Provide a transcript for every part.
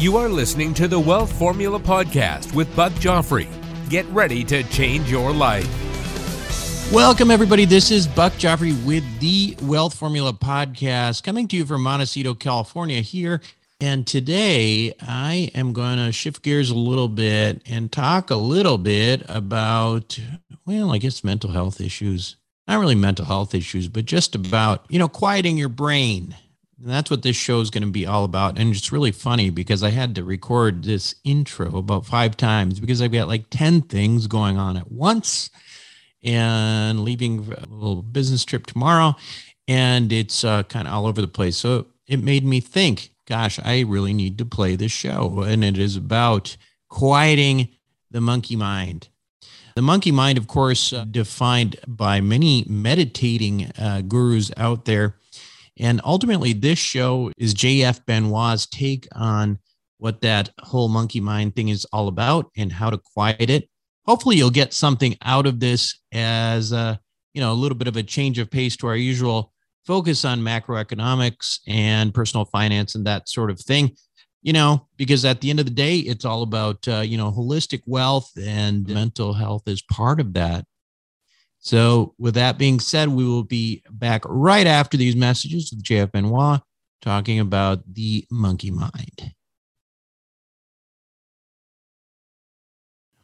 You are listening to the Wealth Formula Podcast with Buck Joffrey. Get ready to change your life. Welcome, everybody. This is Buck Joffrey with the Wealth Formula Podcast, coming to you from Montecito, California, here. And today I am going to shift gears a little bit and talk a little bit about, well, I guess mental health issues. Not really mental health issues, but just about, you know, quieting your brain and that's what this show is going to be all about. And it's really funny because I had to record this intro about five times because I've got like 10 things going on at once and leaving a little business trip tomorrow. And it's uh, kind of all over the place. So it made me think, gosh, I really need to play this show. And it is about quieting the monkey mind. The monkey mind, of course, uh, defined by many meditating uh, gurus out there and ultimately, this show is JF Benoit's take on what that whole monkey mind thing is all about and how to quiet it. Hopefully, you'll get something out of this as a, you know, a little bit of a change of pace to our usual focus on macroeconomics and personal finance and that sort of thing. You know, because at the end of the day, it's all about, uh, you know, holistic wealth and mental health is part of that. So, with that being said, we will be back right after these messages with JF Benoit talking about the monkey mind.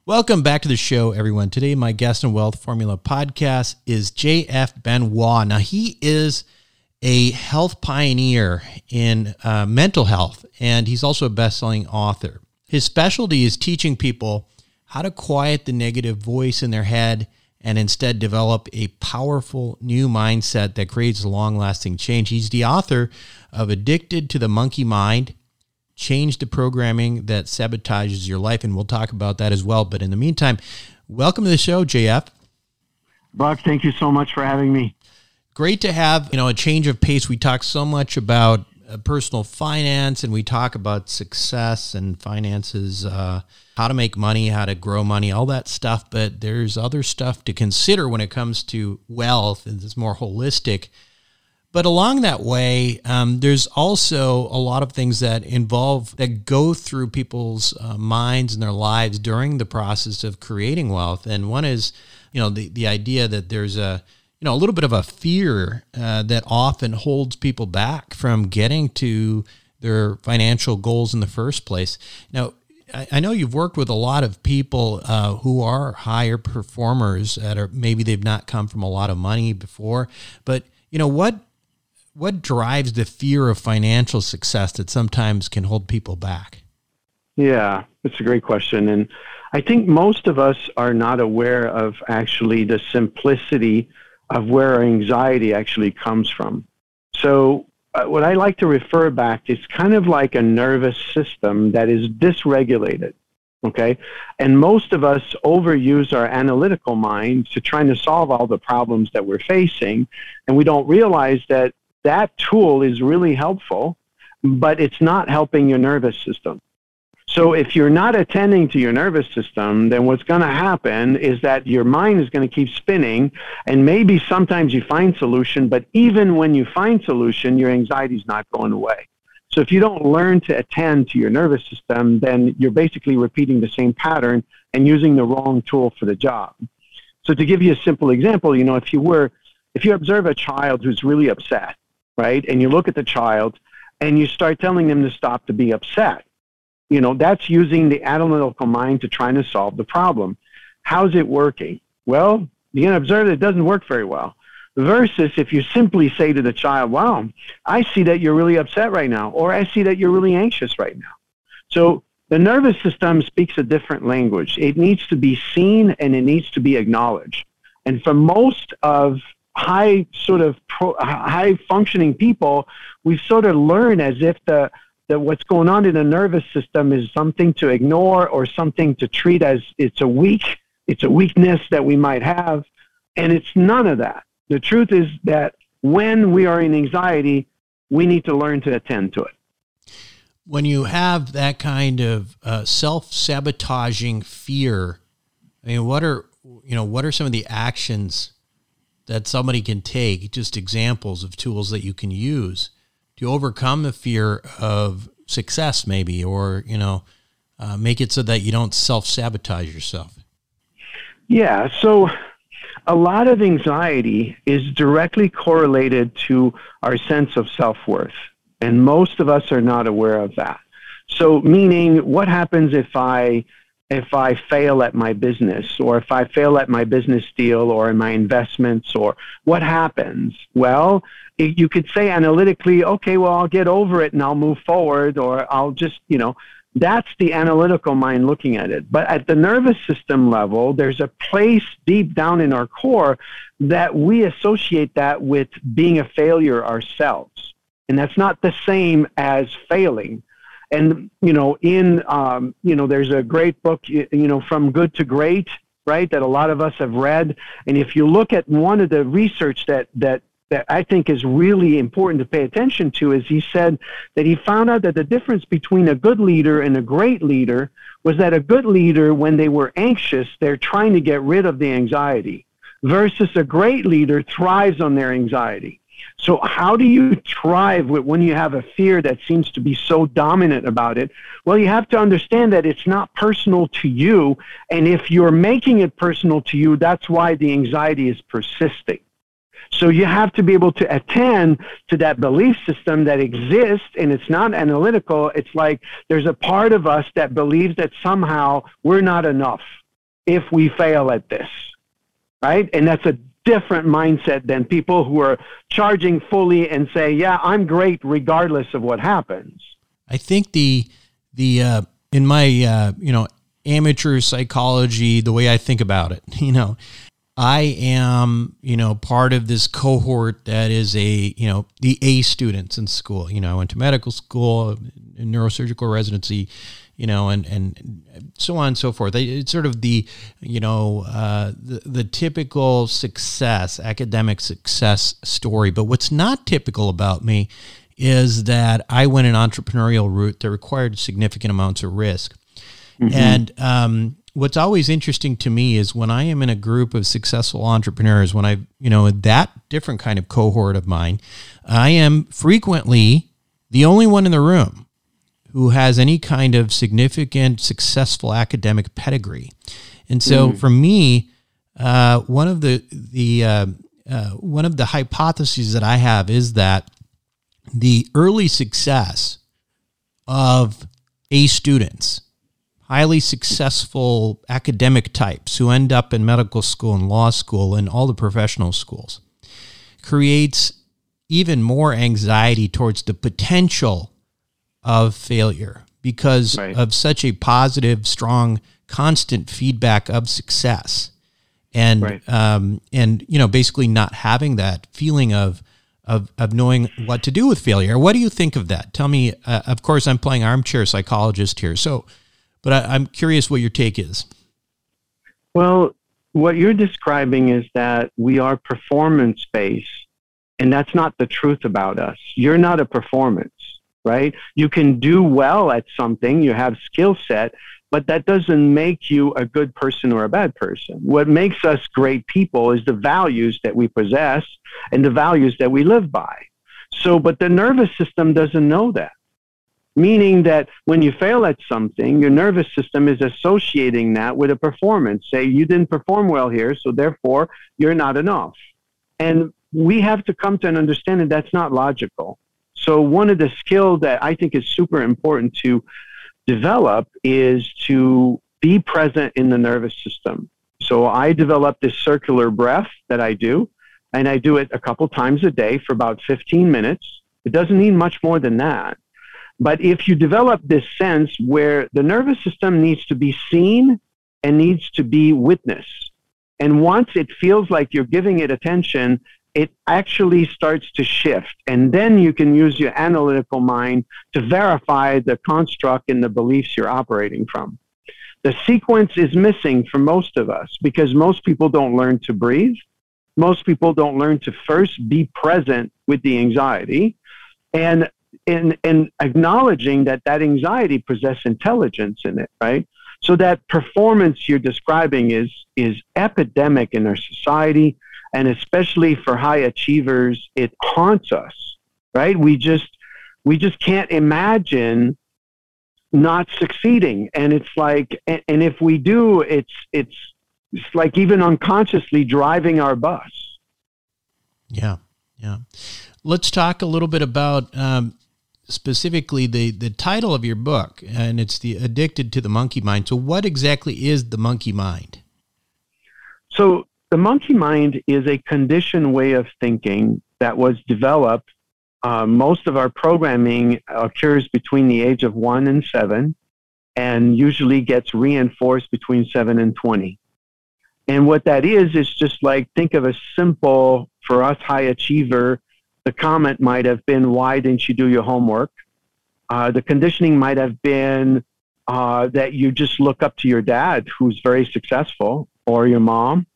Welcome back to the show, everyone. Today, my guest on Wealth Formula podcast is JF Benoit. Now, he is a health pioneer in uh, mental health, and he's also a best selling author. His specialty is teaching people how to quiet the negative voice in their head and instead develop a powerful new mindset that creates long lasting change. He's the author of Addicted to the Monkey Mind Change the Programming That Sabotages Your Life. And we'll talk about that as well. But in the meantime, welcome to the show, JF. Buck, thank you so much for having me. Great to have, you know, a change of pace. We talk so much about personal finance and we talk about success and finances uh, how to make money, how to grow money, all that stuff. But there's other stuff to consider when it comes to wealth, and it's more holistic. But along that way, um, there's also a lot of things that involve that go through people's uh, minds and their lives during the process of creating wealth. And one is, you know, the the idea that there's a you know a little bit of a fear uh, that often holds people back from getting to their financial goals in the first place. Now, I know you've worked with a lot of people uh, who are higher performers that are maybe they've not come from a lot of money before, but you know what what drives the fear of financial success that sometimes can hold people back? Yeah, it's a great question, and I think most of us are not aware of actually the simplicity of where anxiety actually comes from. So uh, what I like to refer back is kind of like a nervous system that is dysregulated. Okay. And most of us overuse our analytical minds to trying to solve all the problems that we're facing. And we don't realize that that tool is really helpful, but it's not helping your nervous system. So if you're not attending to your nervous system, then what's going to happen is that your mind is going to keep spinning and maybe sometimes you find solution, but even when you find solution, your anxiety is not going away. So if you don't learn to attend to your nervous system, then you're basically repeating the same pattern and using the wrong tool for the job. So to give you a simple example, you know, if you were if you observe a child who's really upset, right? And you look at the child and you start telling them to stop to be upset you know, that's using the analytical mind to try to solve the problem. How's it working? Well, you can observe that it doesn't work very well. Versus if you simply say to the child, wow, I see that you're really upset right now, or I see that you're really anxious right now. So the nervous system speaks a different language. It needs to be seen and it needs to be acknowledged. And for most of high sort of pro, high functioning people, we sort of learn as if the that what's going on in the nervous system is something to ignore or something to treat as it's a weak, it's a weakness that we might have. And it's none of that. The truth is that when we are in anxiety, we need to learn to attend to it. When you have that kind of uh, self-sabotaging fear, I mean, what are you know what are some of the actions that somebody can take? Just examples of tools that you can use to overcome the fear of success, maybe, or you know, uh, make it so that you don't self sabotage yourself? Yeah. So a lot of anxiety is directly correlated to our sense of self worth. And most of us are not aware of that. So, meaning, what happens if I if I fail at my business or if I fail at my business deal or in my investments or what happens? Well, you could say analytically, okay, well, I'll get over it and I'll move forward or I'll just, you know, that's the analytical mind looking at it. But at the nervous system level, there's a place deep down in our core that we associate that with being a failure ourselves. And that's not the same as failing. And, you know, in, um, you know, there's a great book, you know, From Good to Great, right, that a lot of us have read. And if you look at one of the research that, that that I think is really important to pay attention to is he said that he found out that the difference between a good leader and a great leader was that a good leader, when they were anxious, they're trying to get rid of the anxiety, versus a great leader thrives on their anxiety. So, how do you thrive when you have a fear that seems to be so dominant about it? Well, you have to understand that it's not personal to you. And if you're making it personal to you, that's why the anxiety is persisting. So you have to be able to attend to that belief system that exists and it's not analytical. It's like there's a part of us that believes that somehow we're not enough if we fail at this, right? And that's a different mindset than people who are charging fully and say, yeah, I'm great regardless of what happens. I think the, the, uh, in my, uh, you know, amateur psychology, the way I think about it, you know, I am, you know, part of this cohort that is a, you know, the A students in school. You know, I went to medical school, neurosurgical residency, you know, and and so on and so forth. It's sort of the, you know, uh, the the typical success, academic success story. But what's not typical about me is that I went an entrepreneurial route that required significant amounts of risk, mm-hmm. and um, what's always interesting to me is when I am in a group of successful entrepreneurs, when I, you know, that different kind of cohort of mine, I am frequently the only one in the room who has any kind of significant successful academic pedigree. And so mm. for me, uh, one of the the uh, uh, one of the hypotheses that I have is that the early success of A students highly successful academic types who end up in medical school and law school and all the professional schools creates even more anxiety towards the potential of failure because right. of such a positive, strong, constant feedback of success, and right. um, and you know basically not having that feeling of of of knowing what to do with failure. What do you think of that? Tell me. Uh, of course, I'm playing armchair psychologist here, so but I, I'm curious what your take is. Well, what you're describing is that we are performance based, and that's not the truth about us. You're not a performance, right? You can do well at something, you have skill set, but that doesn't make you a good person or a bad person. What makes us great people is the values that we possess and the values that we live by. So, but the nervous system doesn't know that meaning that when you fail at something, your nervous system is associating that with a performance. Say, you didn't perform well here, so therefore you're not enough. And we have to come to an understanding that's not logical. So, one of the skills that I think is super important to develop is to be present in the nervous system. So, I develop this circular breath that I do, and I do it a couple times a day for about 15 minutes. It doesn't need much more than that. But if you develop this sense where the nervous system needs to be seen and needs to be witnessed, and once it feels like you're giving it attention, it actually starts to shift. And then you can use your analytical mind to verify the construct and the beliefs you're operating from. The sequence is missing for most of us because most people don't learn to breathe. Most people don't learn to first be present with the anxiety. And in, in acknowledging that that anxiety possesses intelligence in it, right? So that performance you're describing is is epidemic in our society, and especially for high achievers, it haunts us, right? We just we just can't imagine not succeeding. And it's like, and, and if we do, it's, it's, it's like even unconsciously driving our bus. Yeah. Yeah. Let's talk a little bit about um, specifically the, the title of your book, and it's the Addicted to the Monkey Mind. So, what exactly is the monkey mind? So, the monkey mind is a conditioned way of thinking that was developed. Uh, most of our programming occurs between the age of one and seven, and usually gets reinforced between seven and 20. And what that is, is just like think of a simple, for us high achiever, the comment might have been, Why didn't you do your homework? Uh, the conditioning might have been uh, that you just look up to your dad, who's very successful, or your mom.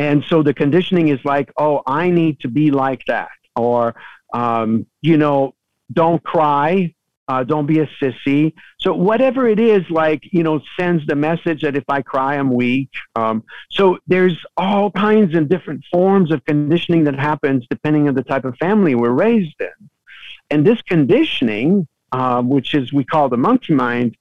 And so the conditioning is like, Oh, I need to be like that. Or, um, you know, don't cry uh, don't be a sissy. So whatever it is, like you know, sends the message that if I cry, I'm weak. Um, so there's all kinds of different forms of conditioning that happens depending on the type of family we're raised in. And this conditioning, uh, which is we call the monkey mind,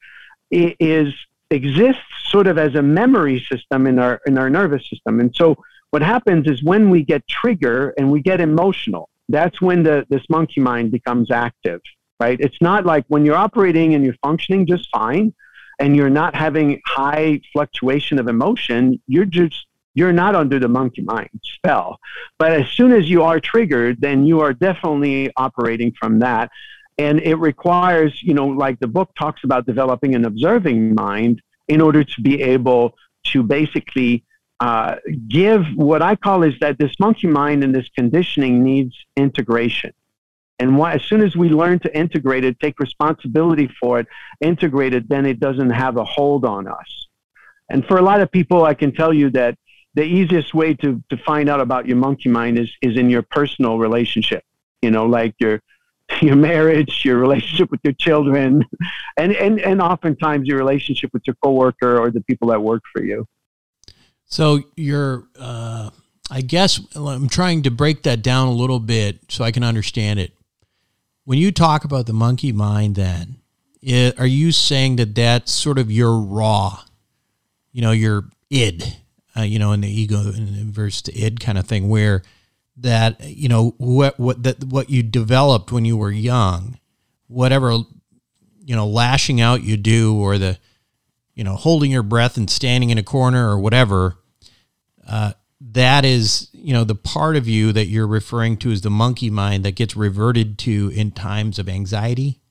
is exists sort of as a memory system in our in our nervous system. And so what happens is when we get trigger and we get emotional, that's when the this monkey mind becomes active right? It's not like when you're operating and you're functioning just fine and you're not having high fluctuation of emotion, you're just you're not under the monkey mind spell. But as soon as you are triggered, then you are definitely operating from that. And it requires, you know, like the book talks about developing an observing mind in order to be able to basically uh, give what I call is that this monkey mind and this conditioning needs integration. And why, as soon as we learn to integrate it, take responsibility for it, integrate it, then it doesn't have a hold on us. And for a lot of people, I can tell you that the easiest way to, to find out about your monkey mind is, is in your personal relationship. You know, like your your marriage, your relationship with your children, and, and, and oftentimes your relationship with your coworker or the people that work for you. So you're, uh, I guess I'm trying to break that down a little bit so I can understand it. When you talk about the monkey mind, then it, are you saying that that's sort of your raw, you know, your id, uh, you know, in the ego and versus the id kind of thing, where that you know what what that what you developed when you were young, whatever you know, lashing out you do, or the you know, holding your breath and standing in a corner or whatever. Uh, that is, you know, the part of you that you're referring to as the monkey mind that gets reverted to in times of anxiety?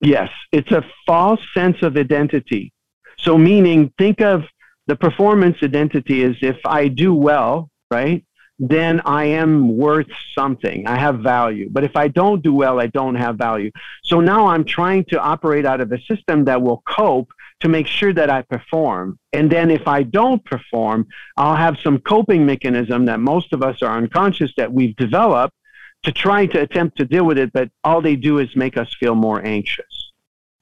Yes, it's a false sense of identity. So, meaning, think of the performance identity as if I do well, right? Then I am worth something. I have value. But if I don't do well, I don't have value. So now I'm trying to operate out of a system that will cope to make sure that I perform. And then if I don't perform, I'll have some coping mechanism that most of us are unconscious that we've developed to try to attempt to deal with it, but all they do is make us feel more anxious.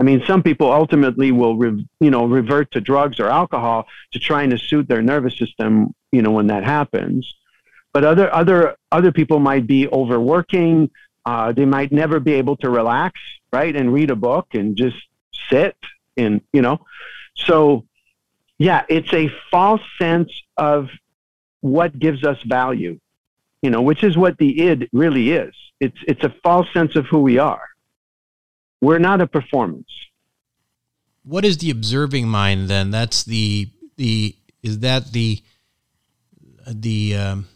I mean, some people ultimately will, re, you know, revert to drugs or alcohol to trying to soothe their nervous system, you know, when that happens. But other other other people might be overworking. Uh, they might never be able to relax, right, and read a book and just sit in, you know. So, yeah, it's a false sense of what gives us value, you know, which is what the id really is. It's it's a false sense of who we are. We're not a performance. What is the observing mind then? That's the the is that the the um,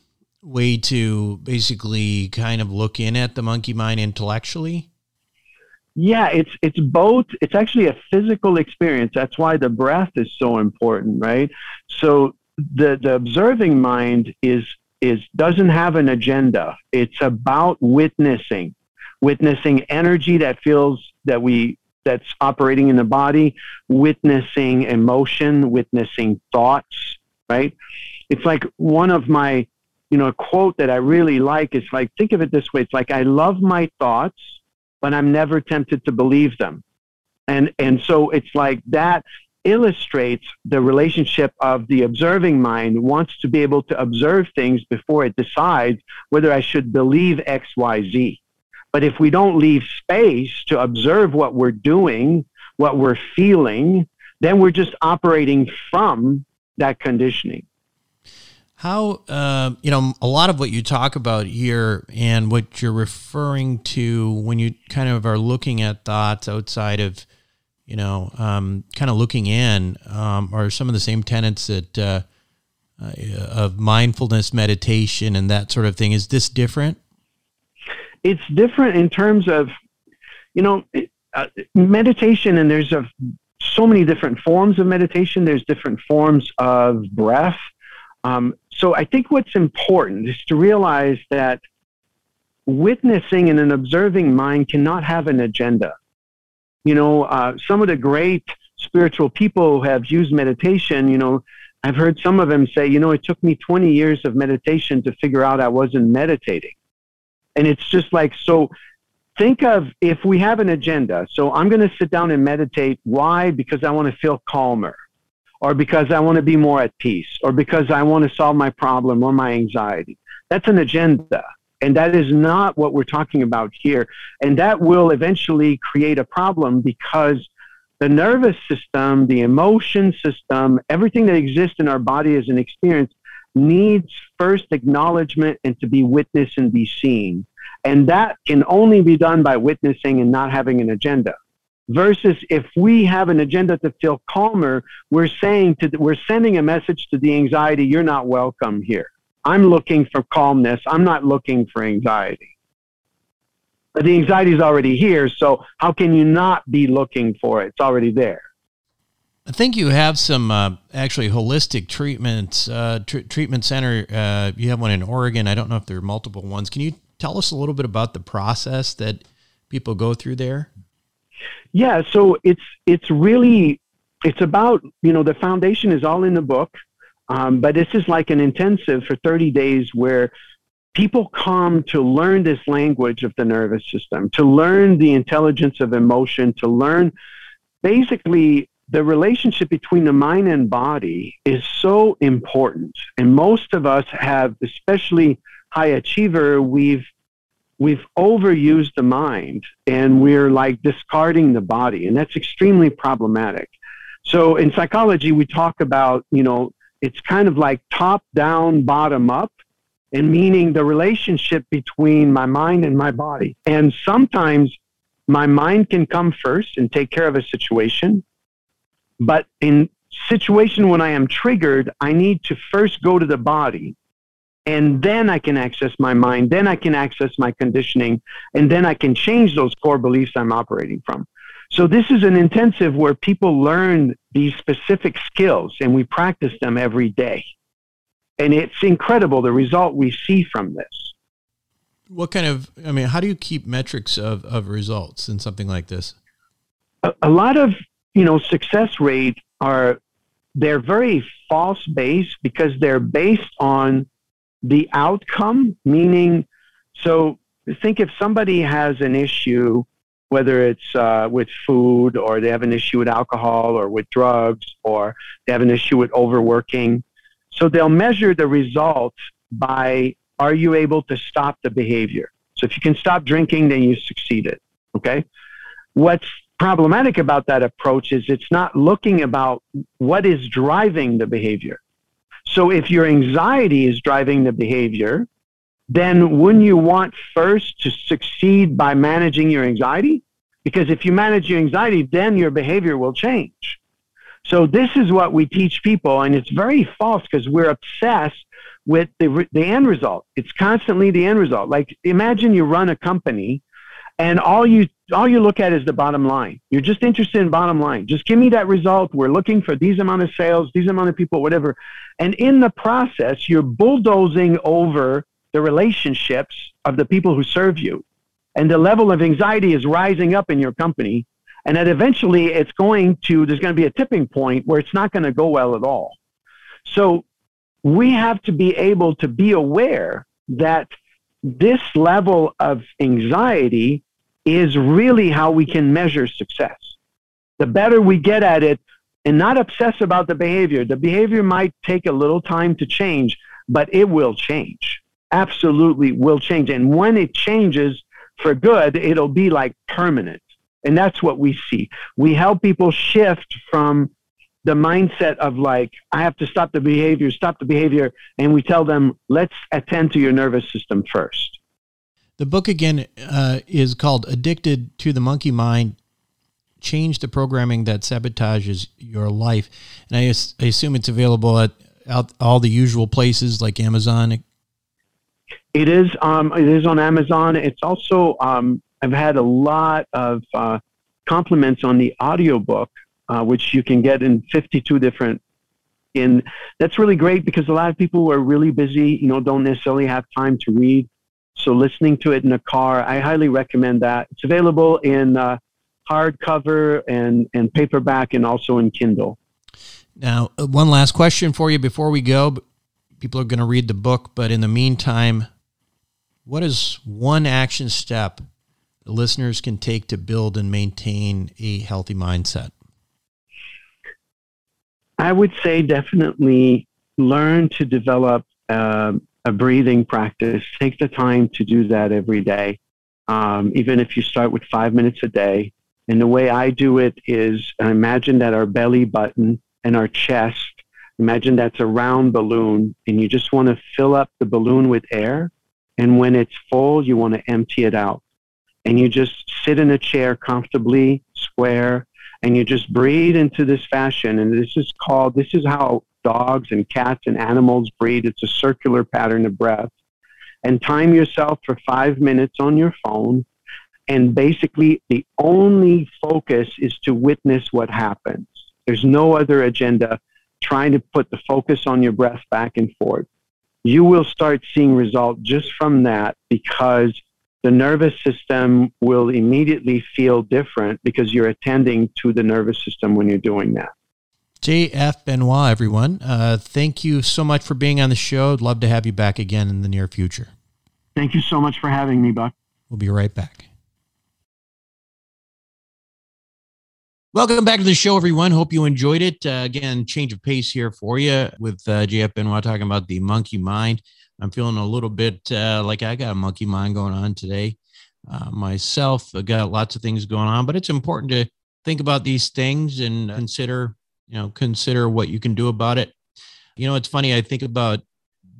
way to basically kind of look in at the monkey mind intellectually? Yeah, it's it's both. It's actually a physical experience. That's why the breath is so important, right? So the the observing mind is is doesn't have an agenda. It's about witnessing, witnessing energy that feels that we that's operating in the body, witnessing emotion, witnessing thoughts, right? It's like one of my, you know, a quote that I really like is like, think of it this way. It's like, I love my thoughts, but I'm never tempted to believe them. And, and so it's like that illustrates the relationship of the observing mind wants to be able to observe things before it decides whether I should believe X, Y, Z. But if we don't leave space to observe what we're doing, what we're feeling, then we're just operating from that conditioning. How, uh, you know, a lot of what you talk about here and what you're referring to when you kind of are looking at thoughts outside of, you know, um, kind of looking in um, are some of the same tenets that uh, uh, of mindfulness meditation and that sort of thing. Is this different? It's different in terms of, you know, uh, meditation, and there's a, so many different forms of meditation. There's different forms of breath. Um, so I think what's important is to realize that witnessing and an observing mind cannot have an agenda. You know, uh, some of the great spiritual people have used meditation, you know, I've heard some of them say, you know, it took me 20 years of meditation to figure out I wasn't meditating. And it's just like, so think of if we have an agenda. So I'm going to sit down and meditate. Why? Because I want to feel calmer, or because I want to be more at peace, or because I want to solve my problem or my anxiety. That's an agenda. And that is not what we're talking about here. And that will eventually create a problem because the nervous system, the emotion system, everything that exists in our body as an experience needs first acknowledgement and to be witnessed and be seen. And that can only be done by witnessing and not having an agenda. Versus if we have an agenda to feel calmer, we're saying to, we're sending a message to the anxiety, you're not welcome here. I'm looking for calmness. I'm not looking for anxiety the anxiety is already here. So how can you not be looking for it? It's already there. I think you have some uh, actually holistic treatments, uh, tr- treatment center. Uh, you have one in Oregon. I don't know if there are multiple ones. Can you tell us a little bit about the process that people go through there? Yeah, so it's it's really it's about you know the foundation is all in the book, um, but this is like an intensive for 30 days where people come to learn this language of the nervous system, to learn the intelligence of emotion, to learn basically the relationship between the mind and body is so important. And most of us have, especially high achiever, we've we've overused the mind and we're like discarding the body, and that's extremely problematic. So in psychology, we talk about, you know, it's kind of like top down, bottom up and meaning the relationship between my mind and my body. And sometimes my mind can come first and take care of a situation, but in situation when I am triggered, I need to first go to the body and then I can access my mind, then I can access my conditioning, and then I can change those core beliefs I'm operating from. So this is an intensive where people learn these specific skills and we practice them every day. And it's incredible the result we see from this. What kind of, I mean, how do you keep metrics of, of results in something like this? A, a lot of, you know, success rate are, they're very false based because they're based on the outcome, meaning, so think if somebody has an issue, whether it's uh, with food or they have an issue with alcohol or with drugs or they have an issue with overworking, so they'll measure the result by are you able to stop the behavior? So if you can stop drinking, then you succeeded. Okay. What's problematic about that approach is it's not looking about what is driving the behavior. So if your anxiety is driving the behavior, then wouldn't you want first to succeed by managing your anxiety? Because if you manage your anxiety, then your behavior will change. So this is what we teach people, and it's very false because we're obsessed with the the end result. It's constantly the end result. Like imagine you run a company, and all you all you look at is the bottom line. You're just interested in bottom line. Just give me that result. We're looking for these amount of sales, these amount of people, whatever. And in the process, you're bulldozing over the relationships of the people who serve you. And the level of anxiety is rising up in your company and that eventually it's going to, there's going to be a tipping point where it's not going to go well at all. So we have to be able to be aware that this level of anxiety is really how we can measure success. The better we get at it and not obsess about the behavior, the behavior might take a little time to change, but it will change. Absolutely will change. And when it changes for good, it'll be like permanent. And that's what we see. We help people shift from the mindset of like, I have to stop the behavior, stop the behavior. And we tell them, let's attend to your nervous system first. The book again uh, is called Addicted to the Monkey Mind Change the Programming That Sabotages Your Life. And I, I assume it's available at out, all the usual places like Amazon. It is. Um, it is on Amazon. It's also. Um, I've had a lot of uh, compliments on the audiobook, uh, which you can get in 52 different. In that's really great because a lot of people who are really busy, you know, don't necessarily have time to read. So listening to it in a car, I highly recommend that. It's available in uh, hardcover and, and paperback and also in Kindle. Now, uh, one last question for you before we go. People are going to read the book, but in the meantime, what is one action step the listeners can take to build and maintain a healthy mindset? I would say definitely learn to develop uh, a breathing practice. Take the time to do that every day. Um, even if you start with five minutes a day. And the way I do it is imagine that our belly button and our chest, imagine that's a round balloon, and you just want to fill up the balloon with air. And when it's full, you want to empty it out. And you just sit in a chair comfortably, square, and you just breathe into this fashion. And this is called, this is how dogs and cats and animals breathe. It's a circular pattern of breath. And time yourself for five minutes on your phone. And basically, the only focus is to witness what happens. There's no other agenda trying to put the focus on your breath back and forth. You will start seeing results just from that because the nervous system will immediately feel different because you're attending to the nervous system when you're doing that. J.F. Benoit, everyone. Uh, thank you so much for being on the show. I'd love to have you back again in the near future. Thank you so much for having me, Buck. We'll be right back. Welcome back to the show, everyone. Hope you enjoyed it. Uh, again, change of pace here for you with uh, J.F. Benoit talking about the monkey mind. I'm feeling a little bit uh, like I got a monkey mind going on today uh, myself. I got lots of things going on, but it's important to think about these things and consider you know consider what you can do about it. You know it's funny i think about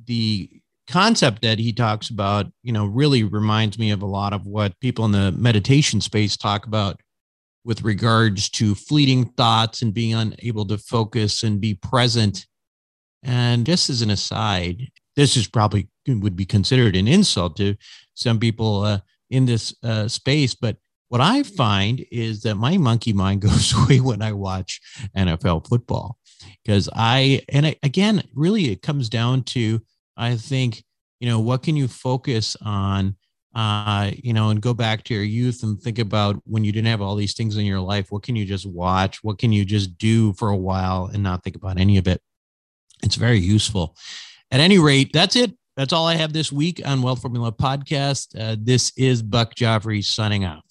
the concept that he talks about you know really reminds me of a lot of what people in the meditation space talk about with regards to fleeting thoughts and being unable to focus and be present. And just as an aside this is probably would be considered an insult to some people uh, in this uh, space but what I find is that my monkey mind goes away when I watch NFL football because I, and I, again, really it comes down to, I think, you know, what can you focus on? Uh, you know, and go back to your youth and think about when you didn't have all these things in your life. What can you just watch? What can you just do for a while and not think about any of it? It's very useful. At any rate, that's it. That's all I have this week on Wealth Formula Podcast. Uh, this is Buck Joffrey signing off.